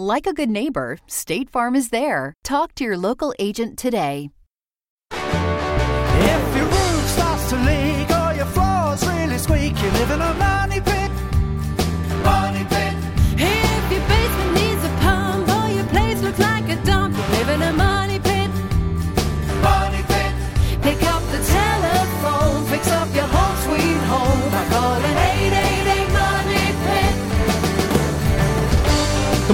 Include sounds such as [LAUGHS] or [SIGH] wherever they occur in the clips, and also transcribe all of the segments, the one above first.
Like a good neighbor, State Farm is there. Talk to your local agent today. If your roof starts to leak or your floor's really squeak, you live in a money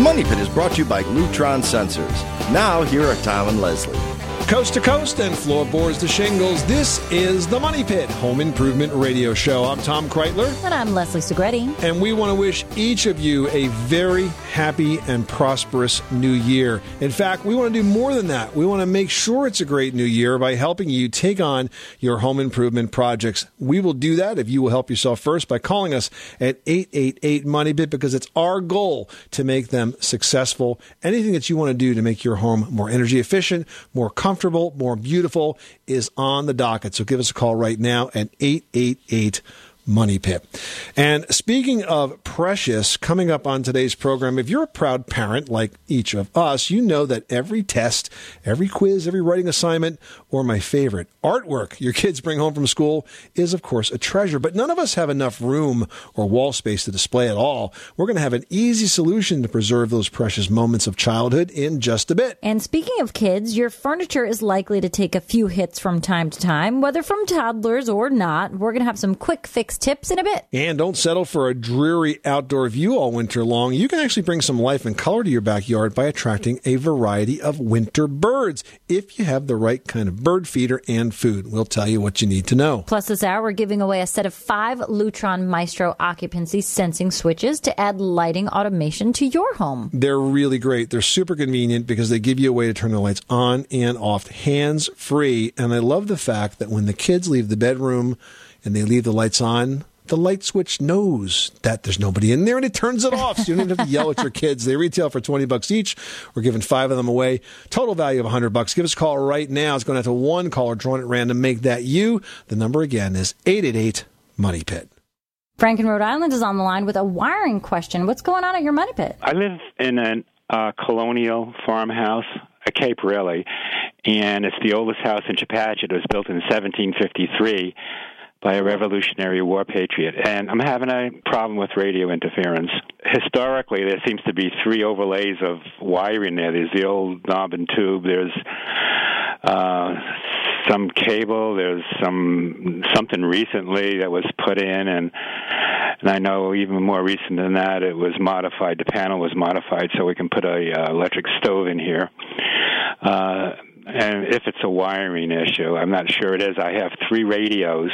Money Pit is brought to you by Lutron Sensors. Now, here are Tom and Leslie. Coast to coast and floorboards to shingles, this is the Money Pit Home Improvement Radio Show. I'm Tom Kraeutler, And I'm Leslie Segrete. and we want to wish each of you a very happy and prosperous new year. In fact, we want to do more than that. We want to make sure it's a great new year by helping you take on your home improvement projects. We will do that if you will help yourself first by calling us at 888 Money Pit because it's our goal to make them successful. Anything that you want to do to make your home more energy efficient, more comfortable, more beautiful is on the docket. So give us a call right now at 888 Money Pit. And speaking of precious, coming up on today's program, if you're a proud parent like each of us, you know that every test, every quiz, every writing assignment, or my favorite, artwork your kids bring home from school is, of course, a treasure. But none of us have enough room or wall space to display it all. We're going to have an easy solution to preserve those precious moments of childhood in just a bit. And speaking of kids, your furniture is likely to take a few hits from time to time, whether from toddlers or not. We're going to have some quick tips in a bit. And don't settle for a dreary outdoor view all winter long. You can actually bring some life and color to your backyard by attracting a variety of winter birds if you have the right kind of bird feeder and food. We'll tell you what you need to know. Plus, this hour, we're giving away a set of five Lutron Maestro occupancy sensing switches to add lighting automation to your home. They're really great. They're super convenient because they give you a way to turn the lights on and off hands free. And I love the fact that when the kids leave the bedroom and they leave the lights on, the light switch knows that there's nobody in there and it turns it off. So you don't even have to yell at your kids. They retail for 20 bucks each. We're giving five of them away. Total value of 100 bucks. Give us a call right now. It's going to have to one caller drawn at random. Make that you. The number again is 888 Money Pit. Frank in Rhode Island is on the line with a wiring question. What's going on at your money pit? I live in a uh, colonial farmhouse, a Cape really, and it's the oldest house in Chepachet. It was built in 1753 by a Revolutionary War patriot, and I'm having a problem with radio interference. Historically, there seems to be three overlays of wiring there. There's the old knob and tube. There's uh, some cable. There's some something recently that was put in, and and I know even more recent than that, it was modified. The panel was modified so we can put a uh, electric stove in here. Uh, and if it's a wiring issue, I'm not sure it is. I have three radios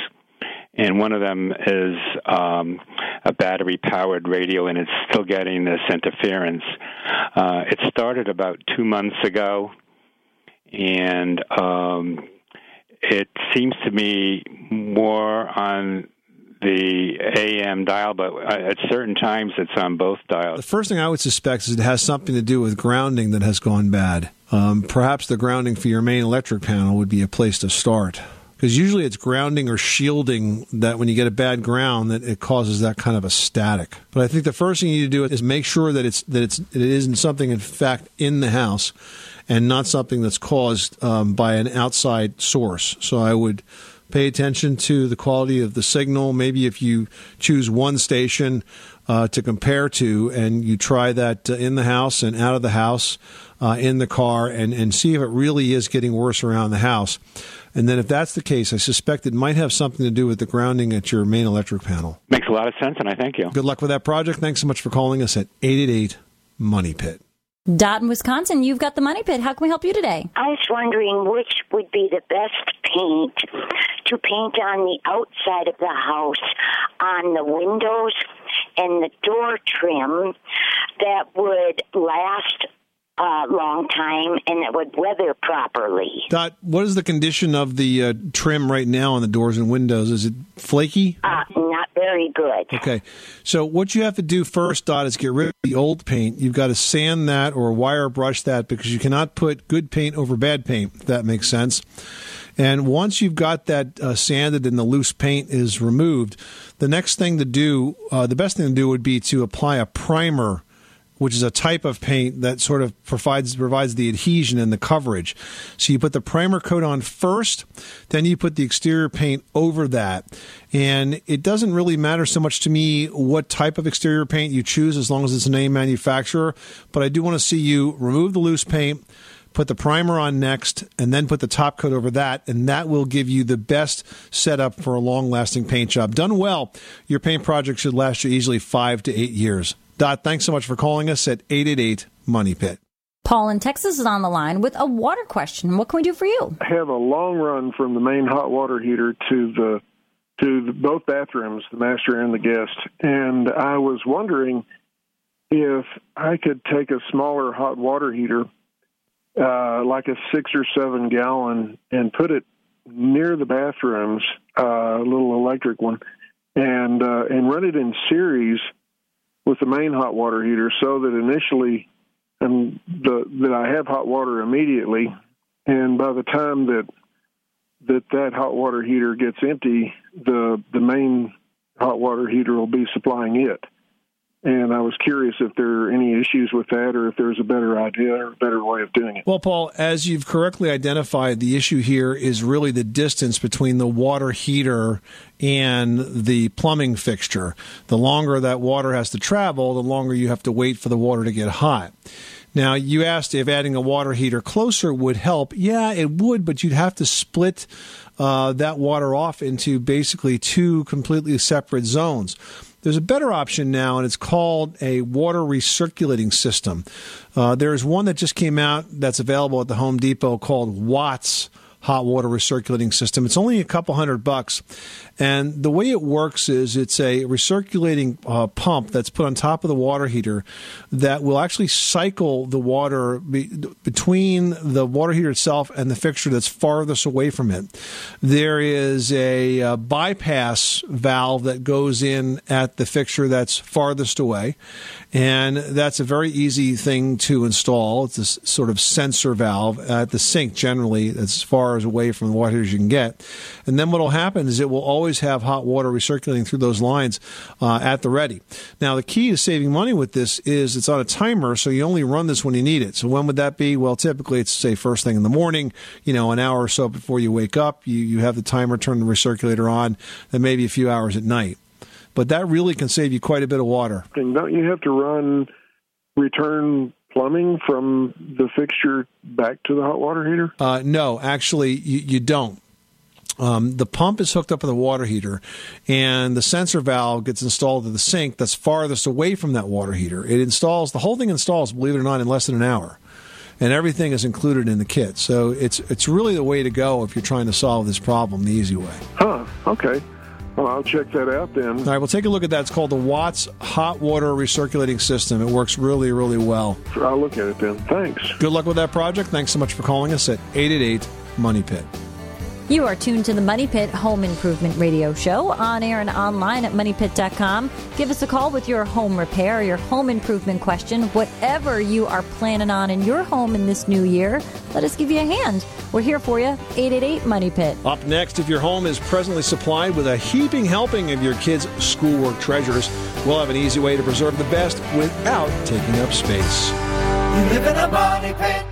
and one of them is um, a battery powered radio, and it's still getting this interference. Uh, it started about two months ago, and um, it seems to me more on the AM dial, but at certain times it's on both dials. The first thing I would suspect is it has something to do with grounding that has gone bad. Um, perhaps the grounding for your main electric panel would be a place to start. Because usually it's grounding or shielding that when you get a bad ground that it causes that kind of a static. But I think the first thing you need to do is make sure that it's that it's it isn't something in fact in the house, and not something that's caused um, by an outside source. So I would pay attention to the quality of the signal. Maybe if you choose one station uh, to compare to, and you try that uh, in the house and out of the house, uh, in the car, and and see if it really is getting worse around the house. And then, if that's the case, I suspect it might have something to do with the grounding at your main electric panel. Makes a lot of sense, and I thank you. Good luck with that project. Thanks so much for calling us at 888 Money Pit. Dot in Wisconsin, you've got the money pit. How can we help you today? I was wondering which would be the best paint to paint on the outside of the house, on the windows and the door trim that would last a long time and it would weather properly. Dot, what is the condition of the uh, trim right now on the doors and windows? Is it flaky? Uh, not very good. Okay. So what you have to do first, Dot, is get rid of the old paint. You've got to sand that or wire brush that because you cannot put good paint over bad paint, if that makes sense. And once you've got that uh, sanded and the loose paint is removed, the next thing to do, uh, the best thing to do would be to apply a primer which is a type of paint that sort of provides provides the adhesion and the coverage. So you put the primer coat on first, then you put the exterior paint over that. And it doesn't really matter so much to me what type of exterior paint you choose as long as it's a name manufacturer, but I do want to see you remove the loose paint, put the primer on next, and then put the top coat over that, and that will give you the best setup for a long lasting paint job. Done well, your paint project should last you easily five to eight years. Dot, thanks so much for calling us at 888 Money Pit. Paul in Texas is on the line with a water question. What can we do for you? I have a long run from the main hot water heater to the to the, both bathrooms, the master and the guest, and I was wondering if I could take a smaller hot water heater, uh, like a six or seven gallon, and put it near the bathrooms, uh, a little electric one, and uh, and run it in series with the main hot water heater so that initially and the that I have hot water immediately. And by the time that that that hot water heater gets empty the the main hot water heater will be supplying it and I was curious if there are any issues with that or if there's a better idea or a better way of doing it. Well, Paul, as you've correctly identified, the issue here is really the distance between the water heater and the plumbing fixture. The longer that water has to travel, the longer you have to wait for the water to get hot. Now, you asked if adding a water heater closer would help. Yeah, it would, but you'd have to split uh, that water off into basically two completely separate zones. There's a better option now, and it's called a water recirculating system. Uh, there's one that just came out that's available at the Home Depot called Watts hot water recirculating system. It's only a couple hundred bucks. And the way it works is it's a recirculating uh, pump that's put on top of the water heater that will actually cycle the water be, between the water heater itself and the fixture that's farthest away from it. There is a, uh, bypass valve that goes in at the fixture that's farthest away. And that's a very easy thing to install. It's a sort of sensor valve at the sink generally, as far as away from the water as you can get. And then what will happen is it will always have hot water recirculating through those lines uh, at the ready. Now, the key to saving money with this is it's on a timer, so you only run this when you need it. So when would that be? Well, typically it's say first thing in the morning, you know, an hour or so before you wake up. You, you have the timer turn the recirculator on, then maybe a few hours at night but that really can save you quite a bit of water. And don't you have to run return plumbing from the fixture back to the hot water heater? Uh, no, actually, you, you don't. Um, the pump is hooked up with the water heater, and the sensor valve gets installed to the sink that's farthest away from that water heater. It installs the whole thing installs, believe it or not, in less than an hour, and everything is included in the kit. So it's it's really the way to go if you're trying to solve this problem the easy way. Huh. Okay. Well, I'll check that out then. All right, we'll take a look at that. It's called the Watts Hot Water Recirculating System. It works really, really well. I'll look at it then. Thanks. Good luck with that project. Thanks so much for calling us at 888 Money Pit. You are tuned to the Money Pit Home Improvement Radio Show on air and online at moneypit.com. Give us a call with your home repair, or your home improvement question, whatever you are planning on in your home in this new year. Let us give you a hand. We're here for you. 888 Money Pit. Up next, if your home is presently supplied with a heaping helping of your kids' schoolwork treasures, we'll have an easy way to preserve the best without taking up space. You live in a money pit.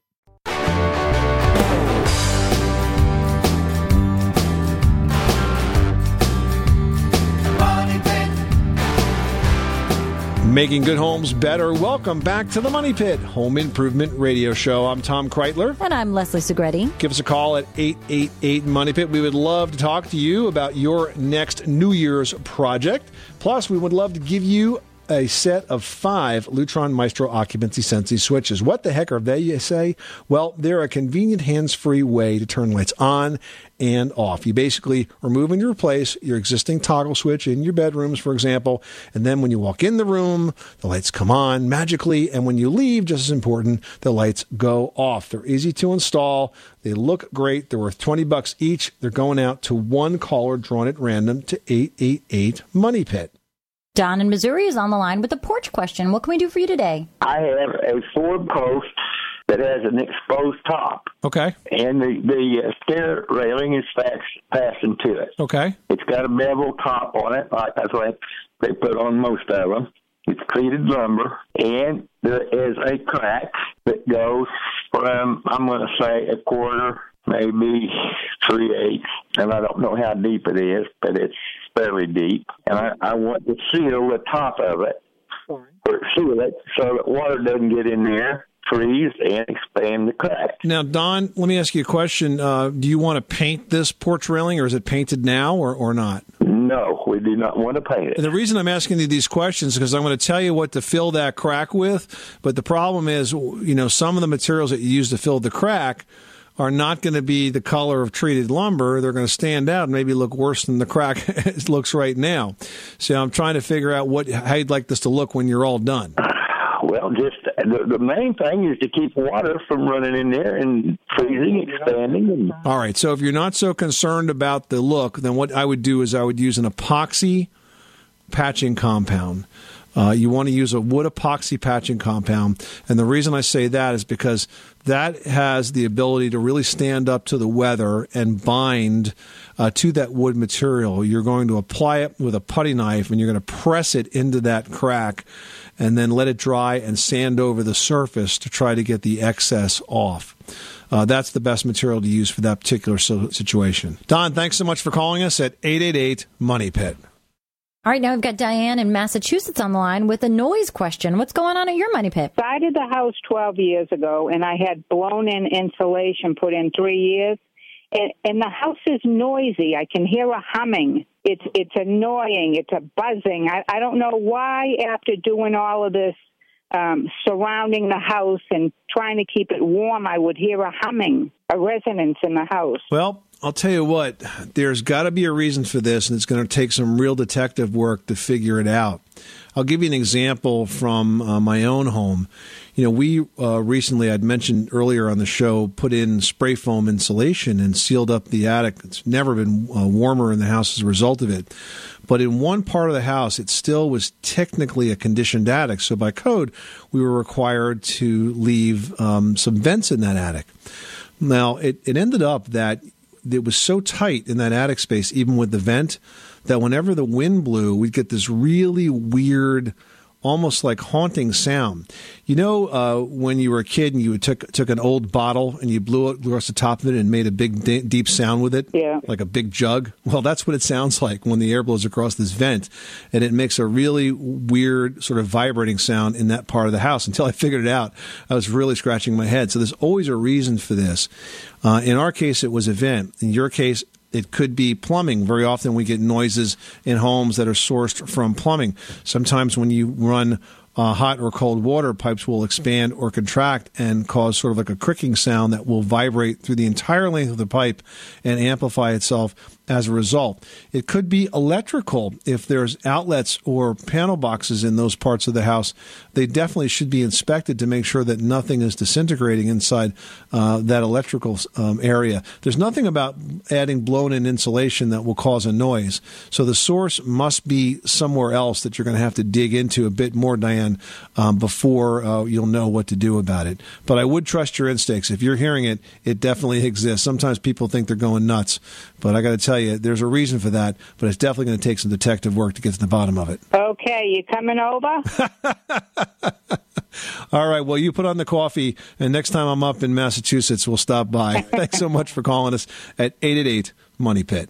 Making good homes better. Welcome back to the Money Pit Home Improvement Radio Show. I'm Tom Kraeutler. And I'm Leslie Segrete. Give us a call at 888 Money Pit. We would love to talk to you about your next New Year's project. Plus, we would love to give you a set of five Lutron Maestro occupancy sensing switches. What the heck are they, you say? Well, they're a convenient hands free way to turn lights on and off. You basically remove and replace your existing toggle switch in your bedrooms, for example, and then when you walk in the room, the lights come on magically, and when you leave, just as important, the lights go off. They're easy to install. They look great. They're worth 20 bucks each. They're going out to one caller drawn at random to 888 Money Pit. Don in Missouri is on the line with a porch question. What can we do for you today? I have a Ford post that has an exposed top, Okay. and the the uh, stair railing is fast, fastened to it. Okay. It's got a bevel top on it, like that's what they put on most of them. It's treated lumber, and there is a crack that goes from I'm going to say a quarter, maybe three eighths, and I don't know how deep it is, but it's fairly deep. And I, I want to seal the top of it, or seal it so that water doesn't get in there, freeze, and expand the crack. Now, Don, let me ask you a question. Uh, do you want to paint this porch railing, or is it painted now, or, or not? No, we do not want to paint it. And the reason I'm asking you these questions is because I'm going to tell you what to fill that crack with. But the problem is, you know, some of the materials that you use to fill the crack are not going to be the color of treated lumber. They're going to stand out and maybe look worse than the crack [LAUGHS] it looks right now. So I'm trying to figure out what how you'd like this to look when you're all done. [SIGHS] Well, just the, the main thing is to keep water from running in there and freezing, expanding, and All right. So if you're not so concerned about the look, then what I would do is I would use an epoxy patching compound. Uh, you want to use a wood epoxy patching compound. And the reason I say that is because that has the ability to really stand up to the weather and bind uh, to that wood material. You're going to apply it with a putty knife and you're going to press it into that crack and then let it dry and sand over the surface to try to get the excess off. Uh, that's the best material to use for that particular situation. Don, thanks so much for calling us at 888 Money Pit. All right, now we've got Diane in Massachusetts on the line with a noise question. What's going on at your money pit? I did the house 12 years ago, and I had blown in insulation put in three years. And, and the house is noisy. I can hear a humming. It's it's annoying. It's a buzzing. I, I don't know why. After doing all of this um, surrounding the house and trying to keep it warm, I would hear a humming, a resonance in the house. Well, I'll tell you what, there's got to be a reason for this, and it's going to take some real detective work to figure it out. I'll give you an example from uh, my own home. You know, we uh, recently, I'd mentioned earlier on the show, put in spray foam insulation and sealed up the attic. It's never been uh, warmer in the house as a result of it. But in one part of the house, it still was technically a conditioned attic. So by code, we were required to leave um, some vents in that attic. Now, it, it ended up that it was so tight in that attic space, even with the vent, that whenever the wind blew, we'd get this really weird, almost like haunting sound. You know, uh, when you were a kid and you took took an old bottle and you blew it across the top of it and made a big de- deep sound with it, Yeah. like a big jug. Well, that's what it sounds like when the air blows across this vent, and it makes a really weird sort of vibrating sound in that part of the house. Until I figured it out, I was really scratching my head. So there's always a reason for this. Uh, in our case, it was a vent. In your case, it could be plumbing. Very often we get noises in homes that are sourced from plumbing. Sometimes when you run uh, hot or cold water, pipes will expand or contract and cause sort of like a cricking sound that will vibrate through the entire length of the pipe and amplify itself as a result. It could be electrical if there's outlets or panel boxes in those parts of the house. They definitely should be inspected to make sure that nothing is disintegrating inside uh, that electrical um, area. There's nothing about adding blown in insulation that will cause a noise. So the source must be somewhere else that you're going to have to dig into a bit more, Diane, um, before uh, you'll know what to do about it. But I would trust your instincts. If you're hearing it, it definitely exists. Sometimes people think they're going nuts, but I got to tell you, there's a reason for that. But it's definitely going to take some detective work to get to the bottom of it. Okay, you coming over? [LAUGHS] All right. Well, you put on the coffee, and next time I'm up in Massachusetts, we'll stop by. [LAUGHS] Thanks so much for calling us at 888 Money Pit.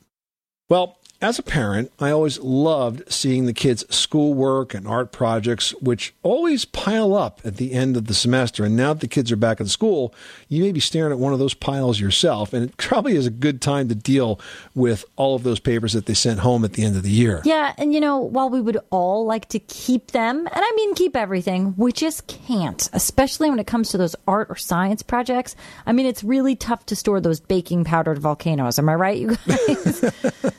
Well, as a parent, I always loved seeing the kids' schoolwork and art projects, which always pile up at the end of the semester. And now that the kids are back in school, you may be staring at one of those piles yourself. And it [LAUGHS] probably is a good time to deal with all of those papers that they sent home at the end of the year. Yeah, and you know, while we would all like to keep them, and I mean keep everything, we just can't, especially when it comes to those art or science projects. I mean, it's really tough to store those baking powdered volcanoes. Am I right, you [LAUGHS] guys?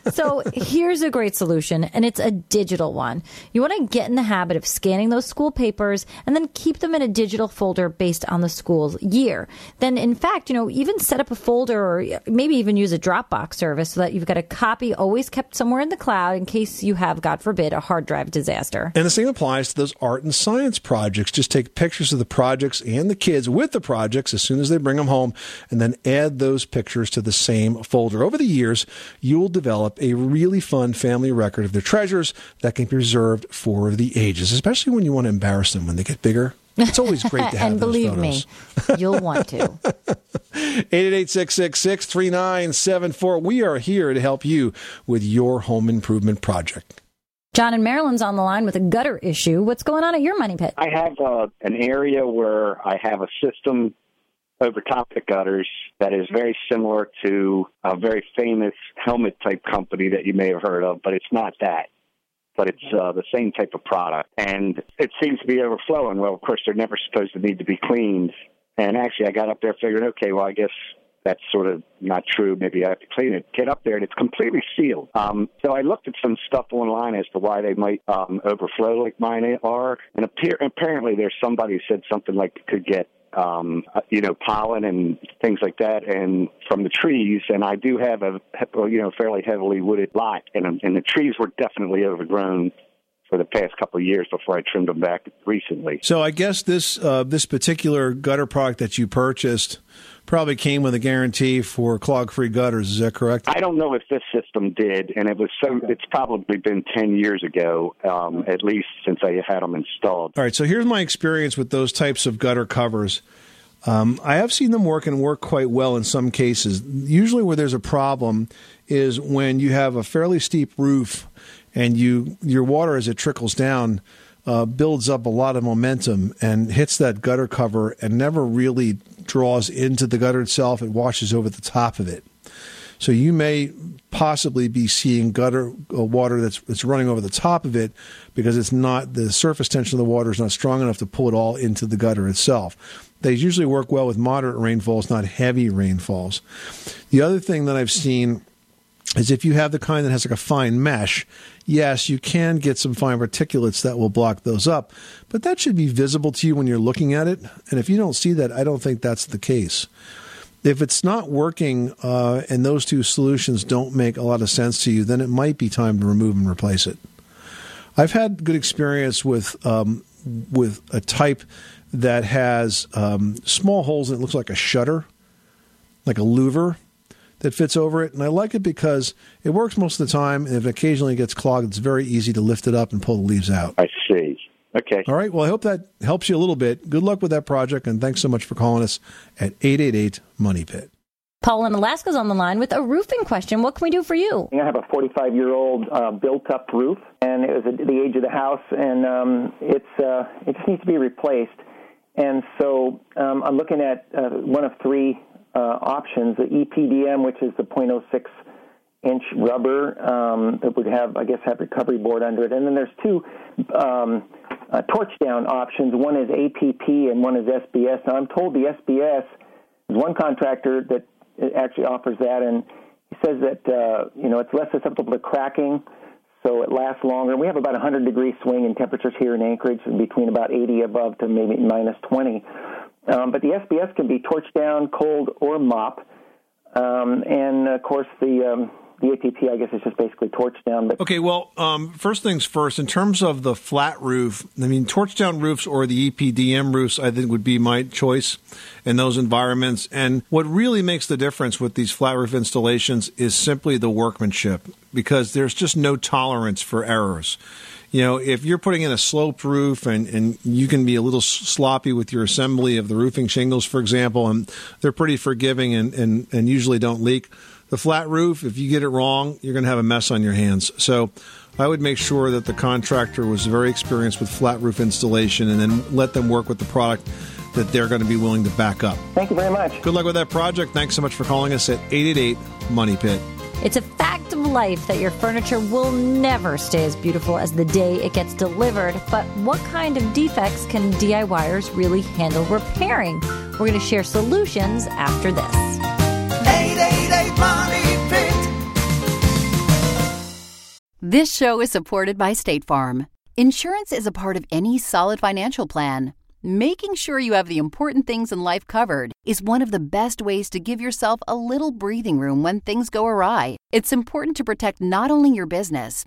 [LAUGHS] so here's a great solution, and it's a digital one. You want to get in the habit of scanning those school papers and then keep them in a digital folder based on the school's year. Then, in fact, you know, even set up a folder or maybe even use a Dropbox service so that you've got a copy always kept somewhere in the cloud in case you have, God forbid, a hard drive disaster. And the same applies to those art and science projects. Just take pictures of the projects and the kids with the projects as soon as they bring them home, and then add those pictures to the same folder. Over the years, you will develop a really fun family record of their treasures that can be preserved for the ages, especially when you want to embarrass them when they get bigger. It's always great to [LAUGHS] have and those believe photos. me, you'll want to. [LAUGHS] 888-666-3974. We are here to help you with your home improvement project. John and Maryland's on the line with a gutter issue. What's going on at your money pit? I have uh, an area where I have a system over top the gutters that is very similar to a very famous helmet type company that you may have heard of, but it's not that. But it's uh, the same type of product. And it seems to be overflowing. Well, of course, they're never supposed to need to be cleaned. And actually, I got up there figuring, okay, well, I guess that's sort of not true. Maybe I have to clean it. Get up there, and it's completely sealed. Um, so I looked at some stuff online as to why they might um, overflow like mine are, and appear, apparently there's somebody who said something like it could get um, you know pollen and things like that, and from the trees. And I do have a you know fairly heavily wooded lot, and and the trees were definitely overgrown for the past couple of years before I trimmed them back recently. So I guess this uh, this particular gutter product that you purchased probably came with a guarantee for clog-free gutters. Is that correct? I don't know if this system did, and it was so. It's probably been ten years ago, um, at least since I had them installed. All right. So here's my experience with those types of gutter covers. Um, I have seen them work and work quite well in some cases. Usually, where there's a problem is when you have a fairly steep roof and you your water as it trickles down uh, builds up a lot of momentum and hits that gutter cover and never really draws into the gutter itself. It washes over the top of it. So you may possibly be seeing gutter uh, water that's, that's running over the top of it because it's not the surface tension of the water is not strong enough to pull it all into the gutter itself. They usually work well with moderate rainfalls, not heavy rainfalls. The other thing that I've seen is if you have the kind that has like a fine mesh, yes, you can get some fine particulates that will block those up, but that should be visible to you when you're looking at it. And if you don't see that, I don't think that's the case. If it's not working uh, and those two solutions don't make a lot of sense to you, then it might be time to remove and replace it. I've had good experience with um, with a type that has um, small holes and it looks like a shutter, like a louver that fits over it. And I like it because it works most of the time. And if occasionally it gets clogged, it's very easy to lift it up and pull the leaves out. I see. Okay. All right. Well, I hope that helps you a little bit. Good luck with that project. And thanks so much for calling us at 888 Money Pit. Paul in Alaska's on the line with a roofing question. What can we do for you? I have a 45 year old uh, built up roof, and it was at the age of the house, and um, it's uh, it just needs to be replaced. And so um, I'm looking at uh, one of three uh, options: the EPDM, which is the 0.06 inch rubber um, that would have, I guess, have recovery board under it, and then there's two um, uh, torch down options. One is APP and one is SBS. Now I'm told the SBS is one contractor that actually offers that, and he says that uh, you know it's less susceptible to cracking, so it lasts longer. We have about a 100 degree swing in temperatures here in Anchorage, between about 80 above to maybe minus 20. Um, but the SBS can be torched down, cold, or mop. Um, and of course, the um, the ATP, I guess, is just basically torched down. But Okay, well, um, first things first, in terms of the flat roof, I mean, torch down roofs or the EPDM roofs, I think would be my choice in those environments. And what really makes the difference with these flat roof installations is simply the workmanship because there's just no tolerance for errors. You know, if you're putting in a sloped roof and, and you can be a little sloppy with your assembly of the roofing shingles, for example, and they're pretty forgiving and, and, and usually don't leak. The flat roof, if you get it wrong, you're going to have a mess on your hands. So I would make sure that the contractor was very experienced with flat roof installation and then let them work with the product that they're going to be willing to back up. Thank you very much. Good luck with that project. Thanks so much for calling us at 888 Money Pit. It's a fact of life that your furniture will never stay as beautiful as the day it gets delivered, but what kind of defects can DIYers really handle repairing? We're going to share solutions after this. This show is supported by State Farm. Insurance is a part of any solid financial plan. Making sure you have the important things in life covered is one of the best ways to give yourself a little breathing room when things go awry. It's important to protect not only your business,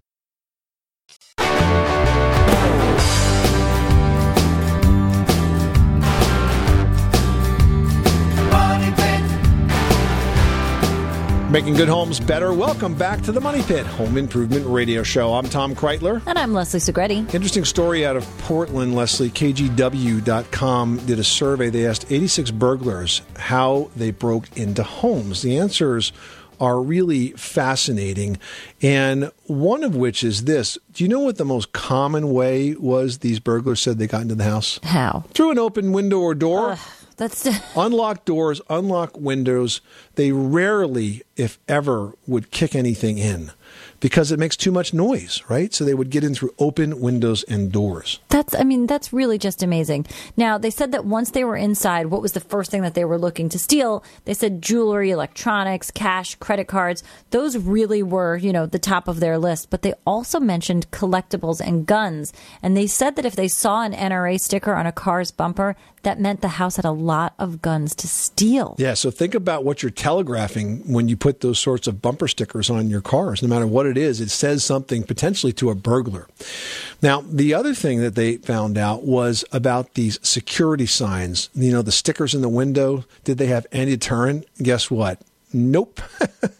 Making good homes better. Welcome back to the Money Pit Home Improvement Radio Show. I'm Tom Kraeutler. And I'm Leslie Segrete. Interesting story out of Portland, Leslie. KGW.com did a survey. They asked 86 burglars how they broke into homes. The answers are really fascinating. And one of which is this Do you know what the most common way was these burglars said they got into the house? How? Through an open window or door. That's [LAUGHS] unlocked doors, unlock windows. They rarely, if ever, would kick anything in because it makes too much noise, right? So they would get in through open windows and doors. That's, I mean, that's really just amazing. Now, they said that once they were inside, what was the first thing that they were looking to steal? They said jewelry, electronics, cash, credit cards. Those really were, you know, the top of their list. But they also mentioned collectibles and guns. And they said that if they saw an NRA sticker on a car's bumper, that meant the house had a lot of guns to steal. Yeah, so think about what you're telegraphing when you put those sorts of bumper stickers on your cars. No matter what it is, it says something potentially to a burglar. Now, the other thing that they found out was about these security signs. You know, the stickers in the window, did they have any deterrent? Guess what? Nope,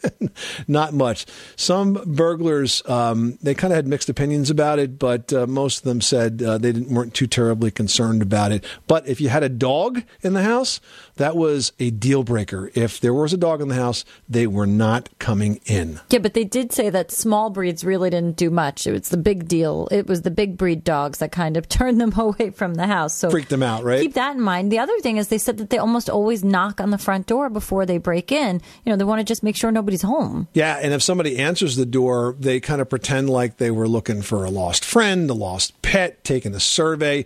[LAUGHS] not much. Some burglars, um, they kind of had mixed opinions about it, but uh, most of them said uh, they didn't, weren't too terribly concerned about it. But if you had a dog in the house, that was a deal breaker. If there was a dog in the house, they were not coming in. Yeah, but they did say that small breeds really didn't do much. It was the big deal. It was the big breed dogs that kind of [LAUGHS] turned them [LAUGHS] away from the house. So Freaked them out, right? Keep that in mind. The other thing is they said that they almost always knock on the front door before they break in. You know, they want to just make sure nobody's home. Yeah, and if somebody answers the door, they kind of pretend like they were looking for a lost friend, a lost pet, taking a survey.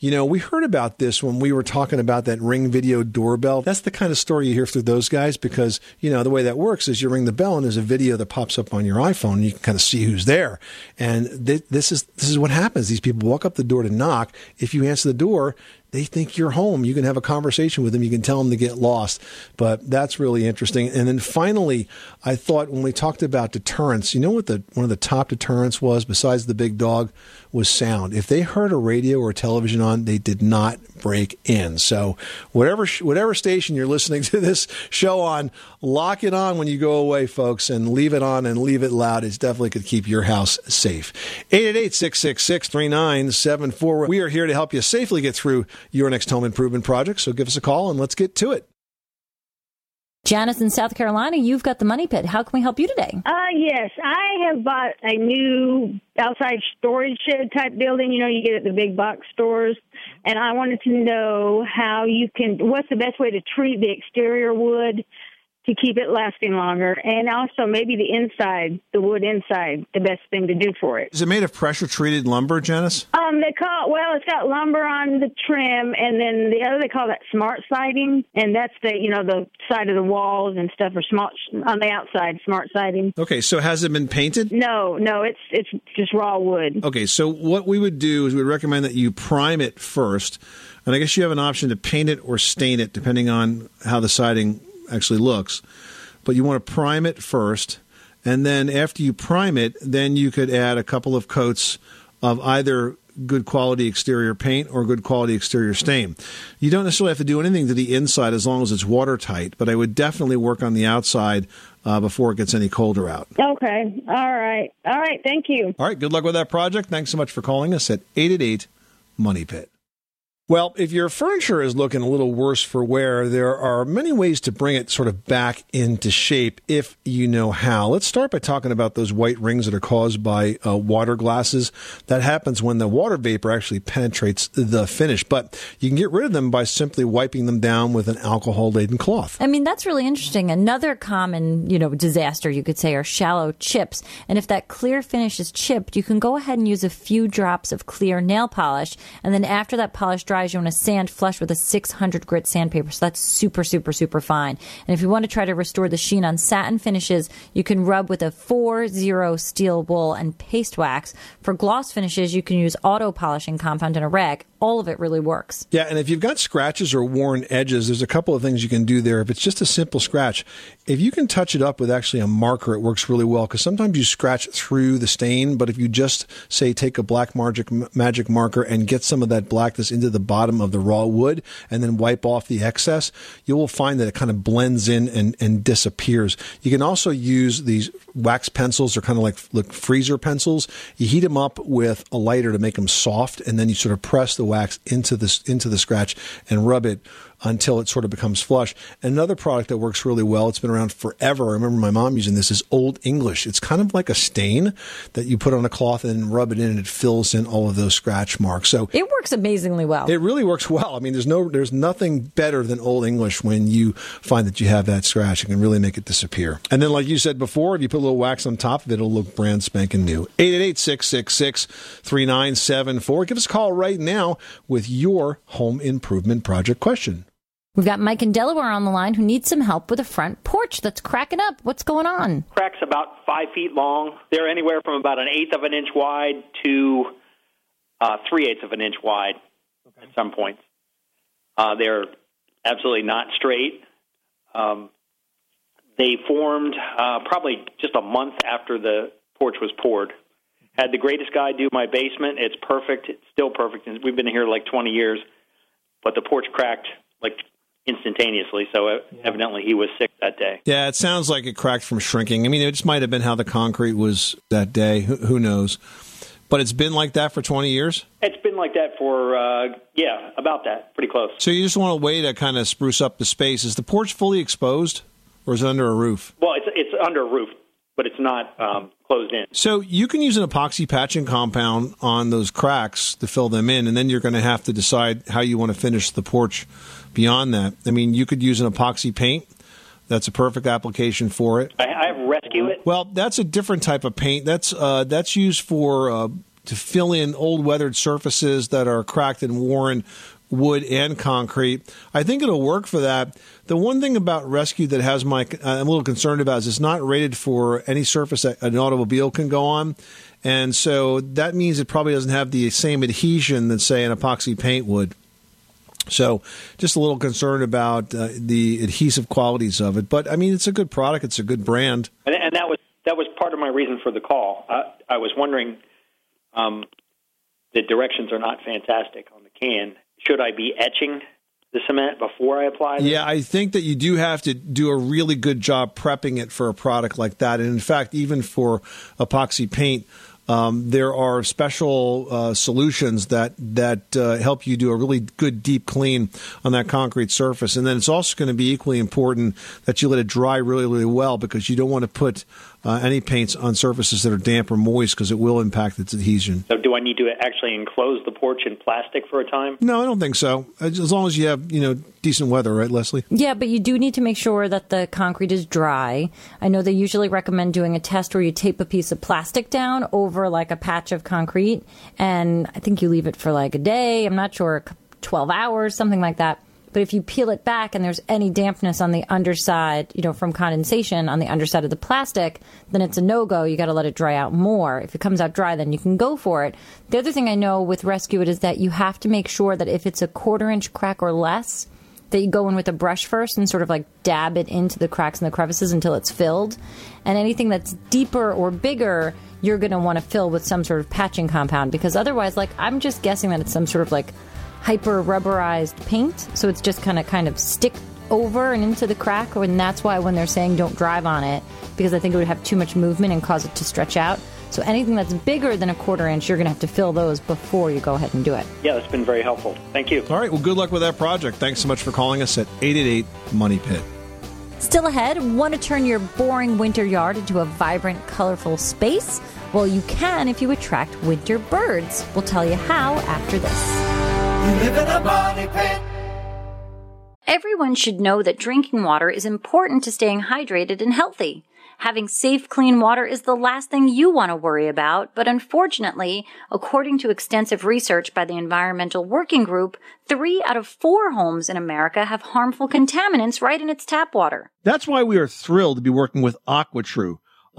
You know, we heard about this when we were talking about that ring video doorbell. That's the kind of story you hear through those guys because, you know, the way that works is you ring the bell and there's a video that pops up on your iPhone and you can kind of see who's there. And th- this is this is what happens. These people walk up the door to knock. If you answer the door, they think you're home. You can have a conversation with them. You can tell them to get lost. But that's really interesting. And then finally, I thought when we talked about deterrence, you know what the one of the top deterrents was besides the big dog was sound. If they heard a radio or television on, they did not break in. So whatever whatever station you're listening [LAUGHS] to this show on, lock it on when you go away, folks, and leave it on and leave it loud. It's definitely could keep your house safe. 888-666-3974. We are here to help you safely get through your next home improvement project. So give us a call and let's get to it. Janice in South Carolina, you've got the money pit. How can we help you today? Uh, yes, I have bought a new outside storage shed type building. You know, you get at the big box stores, and I wanted to know how you can. What's the best way to treat the exterior wood to keep it lasting longer, and also maybe the inside, the wood inside, the best thing to do for it. Is it made of pressure treated lumber, Janice? Um, they call well, it's got lumber on the trim, and then the other they call that smart siding, and that's the you know the side of the walls and stuff are smart on the outside, smart siding. Okay, so has it been painted? No, no, it's it's just raw wood. Okay, so what we would do is we would recommend that you prime it first, and I guess you have an option to paint it or stain it depending on how the siding actually looks. But you want to prime it first, and then after you prime it, then you could add a couple of coats of either good quality exterior paint or good quality exterior stain. You don't necessarily have to do anything to the inside as long as it's watertight, but I would definitely work on the outside uh, before it gets any colder out. Okay, all right, all right. Thank you. All right, good luck with that project. Thanks so much for calling us at 888 Money Pit. Well, if your furniture is looking a little worse for wear, there are many ways to bring it sort of back into shape if you know how. Let's start by talking about those white rings that are caused by uh, water glasses. That happens when the water vapor actually penetrates the finish, but you can get rid of them by simply wiping them down with an alcohol laden cloth. I mean, that's really interesting. Another common, you know, disaster you could say are shallow chips. And if that clear finish is chipped, you can go ahead and use a few drops of clear nail polish. And then after that polish dries, you want to sand flush with a 600 grit sandpaper. So that's super, super, super fine. And if you want to try to restore the sheen on satin finishes, you can rub with a 4-0 steel wool and paste wax. For gloss finishes, you can use auto polishing compound in a rag. All of it really works. Yeah, and if you've got scratches or worn edges, there's a couple of things you can do there. If it's just a simple scratch, if you can touch it up with actually a marker, it works really well because sometimes you scratch through the stain, but if you just say take a black magic magic marker and get some of that blackness into the bottom of the raw wood and then wipe off the excess, you will find that it kind of blends in and, and disappears. You can also use these wax pencils, they're kind of like, like freezer pencils. You heat them up with a lighter to make them soft, and then you sort of press the wax into the into the scratch and rub it until it sort of becomes flush. Another product that works really well, it's been around forever. I remember my mom using this is Old English. It's kind of like a stain that you put on a cloth and rub it in and it fills in all of those scratch marks. So It works amazingly well. it really works well. I mean, there's no, there's nothing better than Old English when you find that you have that scratch. It can really make it disappear. And then, like you said before, if you put a little wax on top of it, it'll look brand spanking new. 888-666-3974. Give us a call right now with your home improvement project question. We've got Mike in Delaware on the line who needs some help with a front porch that's cracking up. What's going on? cracks about five feet long. They're anywhere from about an eighth of an inch wide to uh, three eighths of an inch wide at some points. Uh, they're absolutely not straight. Um, they formed uh, probably just a month after the porch was poured. Had the greatest guy do my basement. It's perfect. It's still perfect. And we've been here like 20 years, but the porch cracked like instantaneously. So evidently he was sick that day. Yeah, it sounds like it cracked from shrinking. I mean, it just might have been how the concrete was that day. Who, who knows? But it's been like that for 20 years? It's been like that for uh, yeah, about that, pretty close. So you just want a way to kind of spruce up the space. Is the porch fully exposed or is it under a roof? Well, it's it's under a roof, but it's not um, closed in. So you can use an epoxy patching compound on those cracks to fill them in, and then you're going to have to decide how you want to finish the porch beyond that. I mean, you could use an epoxy paint. That's a perfect application for it. I, have rescue it. Well, that's a different type of paint. That's uh, that's used for uh, to fill in old weathered surfaces that are cracked and worn wood and concrete. I think it'll work for that. The one thing about Rescue that has my I'm a little concerned about is it's not rated for any surface that an automobile can go on. And so that means it probably doesn't have the same adhesion that say an epoxy paint would. So, just a little concerned about uh, the adhesive qualities of it, but I mean, it's a good product. It's a good brand. And, and that was that was part of my reason for the call. I, I was wondering, um, the directions are not fantastic on the can. Should I be etching the cement before I apply? This? Yeah, I think that you do have to do a really good job prepping it for a product like that. And in fact, even for epoxy paint, um, there are special uh, solutions that that uh, help you do a really good deep clean on that concrete surface. And then it's also going to be equally important that you let it dry really, really well because you don't want to put uh, any paints on surfaces that are damp or moist because it will impact its adhesion. So, do I need to actually enclose the porch in plastic for a time? No, I don't think so. As long as you have you know decent weather, right, Leslie? Yeah, but you do need to make sure that the concrete is dry. I know they usually recommend doing a test where you tape a piece of plastic down over like a patch of concrete, and I think you leave it for like a day. I'm not sure, 12 hours, something like that. But if you peel it back and there's any dampness on the underside, you know, from condensation on the underside of the plastic, then it's a no go. You got to let it dry out more. If it comes out dry, then you can go for it. The other thing I know with Rescue It is that you have to make sure that if it's a quarter inch crack or less, that you go in with a brush first and sort of like dab it into the cracks and the crevices until it's filled. And anything that's deeper or bigger, you're going to want to fill with some sort of patching compound because otherwise, like, I'm just guessing that it's some sort of like hyper rubberized paint, so it's just kind of kind of stick over and into the crack, and that's why when they're saying don't drive on it, because I think it would have too much movement and cause it to stretch out. So anything that's bigger than a quarter inch, you're going to have to fill those before you go ahead and do it. Yeah, that's been very helpful. Thank you. All right. Well, good luck with that project. Thanks so much for calling us at 888 Money Pit. Still ahead, want to turn your boring winter yard into a vibrant, colorful space? Well, you can if you attract winter birds. We'll tell you how after this. You live in a money pit. Everyone should know that drinking water is important to staying hydrated and healthy. Having safe, clean water is the last thing you want to worry about, but unfortunately, according to extensive research by the Environmental Working Group, three out of four homes in America have harmful contaminants right in its tap water. That's why we are thrilled to be working with AquaTru.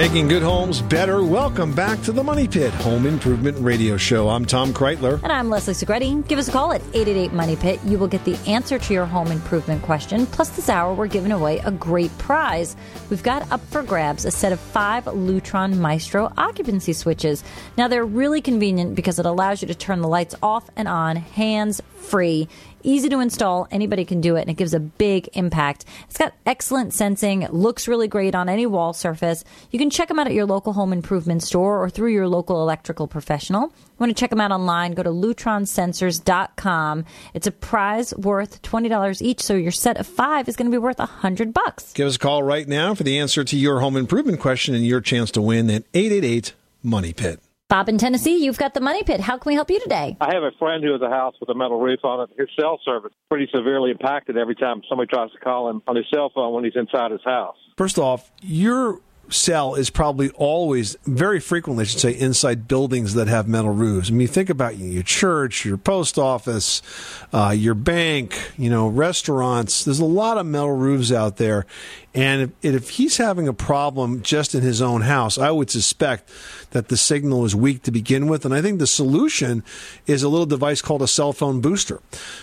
Making good homes better. Welcome back to the Money Pit Home Improvement Radio Show. I'm Tom Kraeutler. And I'm Leslie Segrete. Give us a call at 888 Money Pit. You will get the answer to your home improvement question. Plus, this hour, we're giving away a great prize. We've got up for grabs a set of five Lutron Maestro occupancy switches. Now, they're really convenient because it allows you to turn the lights off and on hands free. Easy to install, anybody can do it, and it gives a big impact. It's got excellent sensing, it looks really great on any wall surface. You can check them out at your local home improvement store or through your local electrical professional. You want to check them out online, go to lutronsensors.com. It's a prize worth $20 each, so your set of five is going to be worth a 100 bucks. Give us a call right now for the answer to your home improvement question and your chance to win at 888 Money Pit. Bob in Tennessee, you've got the Money Pit. How can we help you today? I have a friend who has a house with a metal roof on it. His cell service is pretty severely impacted every time somebody tries to call him on his cell phone when he's inside his house. First off, your cell is probably always, very frequently, I should say, inside buildings that have metal roofs. I mean, think about your church, your post office, uh, your bank, you know, restaurants. There's a lot of metal roofs out there. And if, if he's having a problem just in his own house, I would suspect that the signal is weak to begin with. And I think the solution is a little device called a cell phone booster.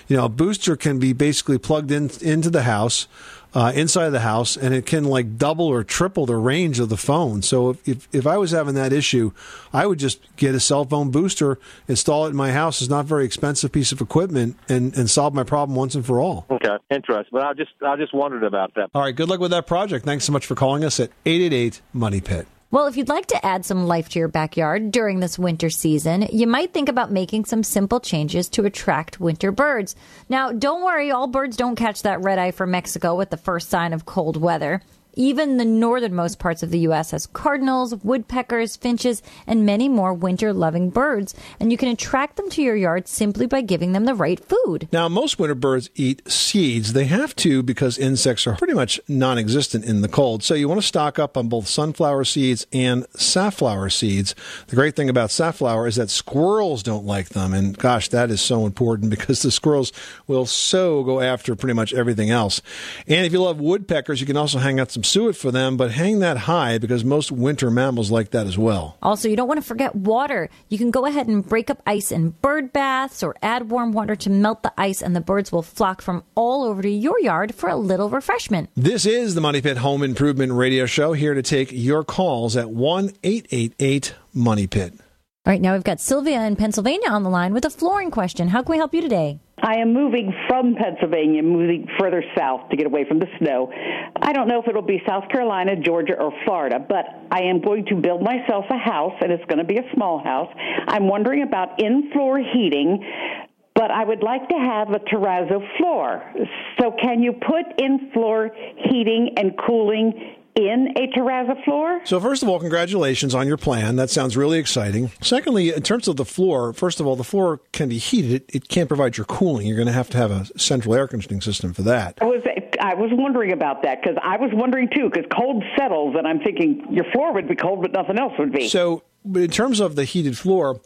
You know, a booster can be basically plugged in into the house uh, inside the house, and it can like double or triple the range of the phone. So if, if, if I was having that issue, I would just get a cell phone booster, install it in my house. It's not a very expensive piece of equipment, and, and solve my problem once and for all. Okay, interesting. But I just I just wondered about that. All right, good luck with that project. Thanks so much for calling us at 888 Money Pit. Well, if you'd like to add some life to your backyard during this winter season, you might think about making some simple changes to attract winter birds. Now, don't worry, all birds don't catch that red eye from Mexico with the first sign of cold weather. Even the northernmost parts of the U.S. has cardinals, woodpeckers, finches, and many more winter loving birds, and you can attract them to your yard simply by giving them the right food. Now, most winter birds eat seeds. They have to because insects are pretty much non existent in the cold. So you want to stock up on both sunflower seeds and safflower seeds. The great thing about safflower is that squirrels don't like them. And gosh, that is so important [LAUGHS] because the squirrels will so go after pretty much everything else. And if you love woodpeckers, you can also hang out some suet for them, but hang that high because most winter mammals like that as well. Also, you don't want to forget water. You can go ahead and break up ice in bird baths or add warm water to melt the ice, and the birds will flock from all over to your yard for a little refreshment. This is the Money Pit Home Improvement Radio Show, here to take your calls at 1 888 Money Pit. All right, now we've got Sylvia in Pennsylvania on the line with a flooring question. How can we help you today? I am moving from Pennsylvania, moving further south to get away from the snow. I don't know if it'll be South Carolina, Georgia, or Florida, but I am going to build myself a house, and it's going to be a small house. I'm wondering about in floor heating. But I would like to have a terrazzo floor. So, can you put in floor heating and cooling in a terrazzo floor? So, first of all, congratulations on your plan. That sounds really exciting. Secondly, in terms of the floor, first of all, the floor can be heated. It, it can't provide your cooling. You're going to have to have a central air conditioning system for that. I was I was wondering about that because I was wondering too because cold settles and I'm thinking your floor would be cold but nothing else would be. So, but in terms of the heated floor,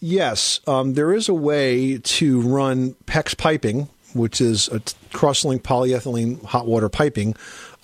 yes, um, there is a way to run PEX piping, which is a cross-linked polyethylene hot water piping,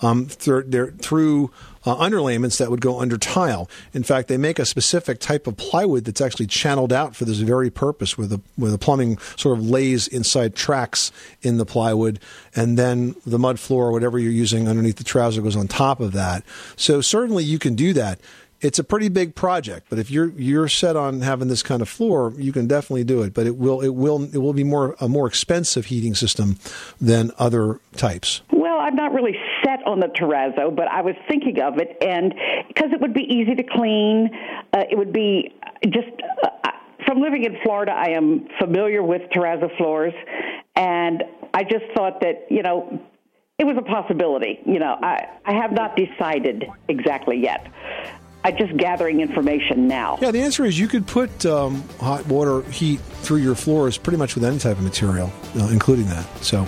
um, through, through uh, underlayments that would go under tile. In fact, they make a specific type of plywood that's actually channeled out for this very purpose, where the where the plumbing sort of lays inside tracks in the plywood, and then the mud floor or whatever you're using underneath the terrazzo goes on top of that. So certainly you can do that it's a pretty big project, but if you're you're set on having this kind of floor, you can definitely do it. But it will it will it will be more a more expensive heating system than other types. Well, I'm not really set on the terrazzo, but I was thinking of it, and because it would be easy to clean, uh, it would be just. Uh, from living in Florida, I am familiar with terrazzo floors, and I just thought that you know it was a possibility. You know, I I have not decided exactly yet. I'm just gathering information now. Yeah, the answer is you could put um, hot water heat through your floors pretty much with any type of material, uh, including that. So,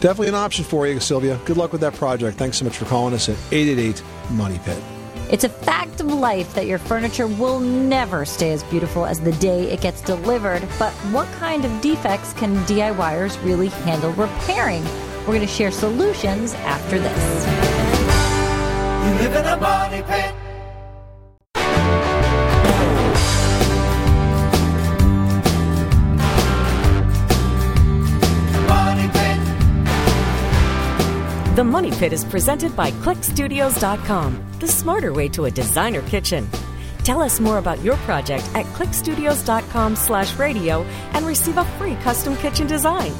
definitely an option for you, Sylvia. Good luck with that project. Thanks so much for calling us at 888 Money Pit. It's a fact of life that your furniture will never stay as beautiful as the day it gets delivered, but what kind of defects can DIYers really handle repairing? We're going to share solutions after this. You live in a money pit. The Money Pit is presented by CliqStudios.com, the smarter way to a designer kitchen. Tell us more about your project at cliqstudios.com slash radio and receive a free custom kitchen design.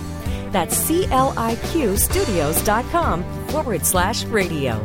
That's C-L-I-Q studios.com forward slash radio.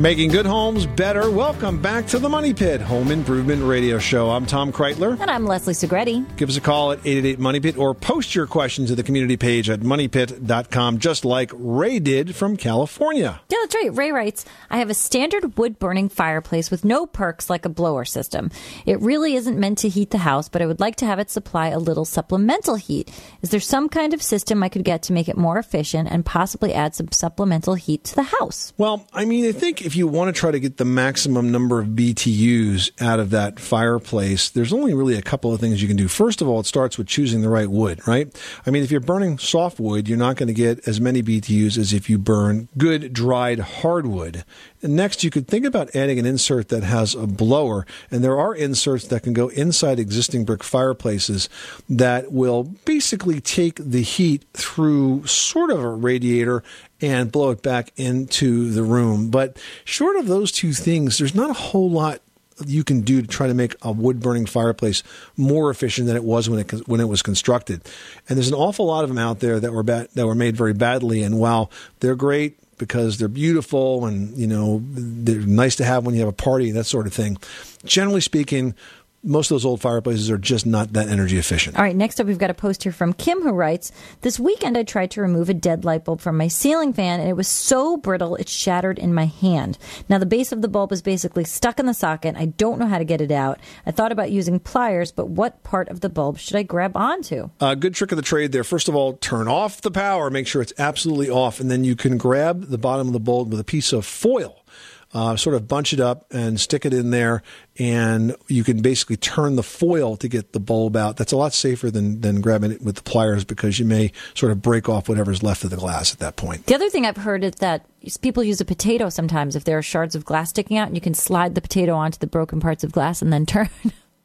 Making good homes better. Welcome back to the Money Pit Home Improvement Radio Show. I'm Tom Kraeutler. And I'm Leslie Segrete. Give us a call at 888 Money Pit or post your questions to the community page at moneypit.com, just like Ray did from California. Yeah, that's right. Ray writes, I have a standard wood burning fireplace with no perks like a blower system. It really isn't meant to heat the house, but I would like to have it supply a little supplemental heat. Is there some kind of system I could get to make it more efficient and possibly add some supplemental heat to the house? Well, I mean, I think if you want to try to get the maximum number of BTUs out of that fireplace, there's only really a couple of things you can do. First of all, it starts with choosing the right wood, right? I mean, if you're burning soft wood, you're not going to get as many BTUs as if you burn good dried hardwood. Next, you could think about adding an insert that has a blower, and there are inserts that can go inside existing brick fireplaces that will basically take the heat through sort of a radiator and blow it back into the room. But short of those two things, there's not a whole lot you can do to try to make a wood burning fireplace more efficient than it was when it when it was constructed. And there's an awful lot of them out there that were bad, that were made very badly. And while they're great because they're beautiful and you know they're nice to have when you have a party that sort of thing, generally speaking, most of those old fireplaces are just not that energy efficient. All right, next up, we've got a post here from Kim who writes This weekend I tried to remove a dead light bulb from my ceiling fan, and it was so brittle it shattered in my hand. Now, the base of the bulb is basically stuck in the socket. I don't know how to get it out. I thought about using pliers, but what part of the bulb should I grab onto? A uh, good trick of the trade there. First of all, turn off the power, make sure it's absolutely off, and then you can grab the bottom of the bulb with a piece of foil uh, sort of bunch it up and stick it in there, and you can basically turn the foil to get the bulb out. That's a lot safer than than grabbing it with the pliers because you may sort of break off whatever's left of the glass at that point. The other thing I've heard is that people use a potato sometimes if there are shards of glass sticking out, and you can slide the potato onto the broken parts of glass and then [LAUGHS] turn.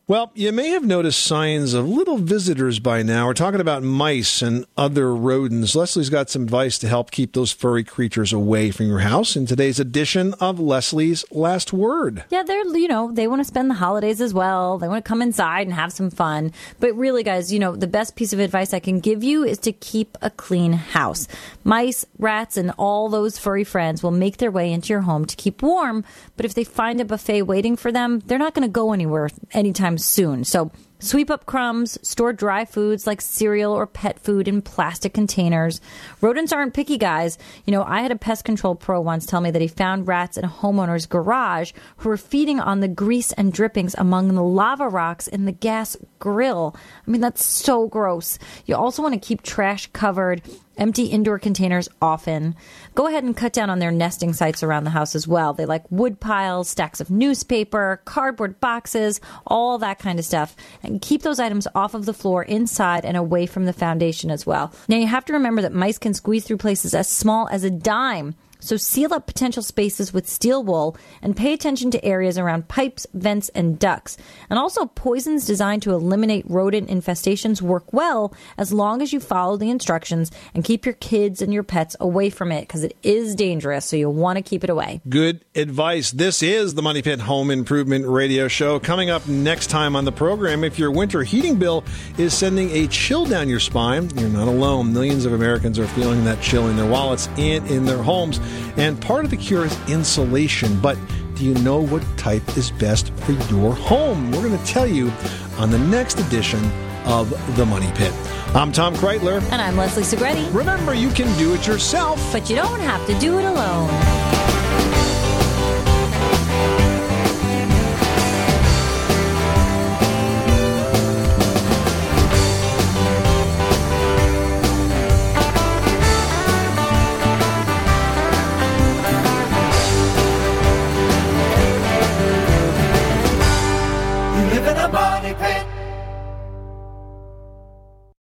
Well, you may have noticed signs of little visitors by now. We're talking about mice and other rodents. Leslie's got some advice to help keep those furry creatures away from your house in today's edition of Leslie's Last Word. Yeah, they're, you know, they want to spend the holidays as well. They want to come inside and have some fun. But really, guys, you know, the best piece of advice I can give you is to keep a clean house. Mice, rats, and all those furry friends will make their way into your home to keep warm. But if they find a buffet waiting for them, they're not going to go anywhere anytime soon. So Sweep up crumbs, store dry foods like cereal or pet food in plastic containers. Rodents aren't picky guys. You know, I had a pest control pro once tell me that he found rats in a homeowner's garage who were feeding on the grease and drippings among the lava rocks in the gas grill. I mean, that's so gross. You also want to keep trash covered, empty indoor containers often. Go ahead and cut down on their nesting sites around the house as well. They like wood piles, stacks of newspaper, cardboard boxes, all that kind of stuff and keep those items off of the floor inside and away from the foundation as well. Now you have to remember that mice can squeeze through places as small as a dime so seal up potential spaces with steel wool and pay attention to areas around pipes, vents, and ducts. And also, poisons designed to eliminate rodent infestations work well as long as you follow the instructions and keep your kids and your pets away from it because it is dangerous. So you'll want to keep it away. Good advice. This is the Money Pit Home Improvement Radio Show. Coming up next time on the program, if your winter heating bill is sending a chill down your spine, you're not alone. Millions of Americans are feeling that chill in their wallets and in their homes. And part of the cure is insulation. But do you know what type is best for your home? We're going to tell you on the next edition of The Money Pit. I'm Tom Kraeutler. And I'm Leslie Segrete. Remember, you can do it yourself, but you don't have to do it alone.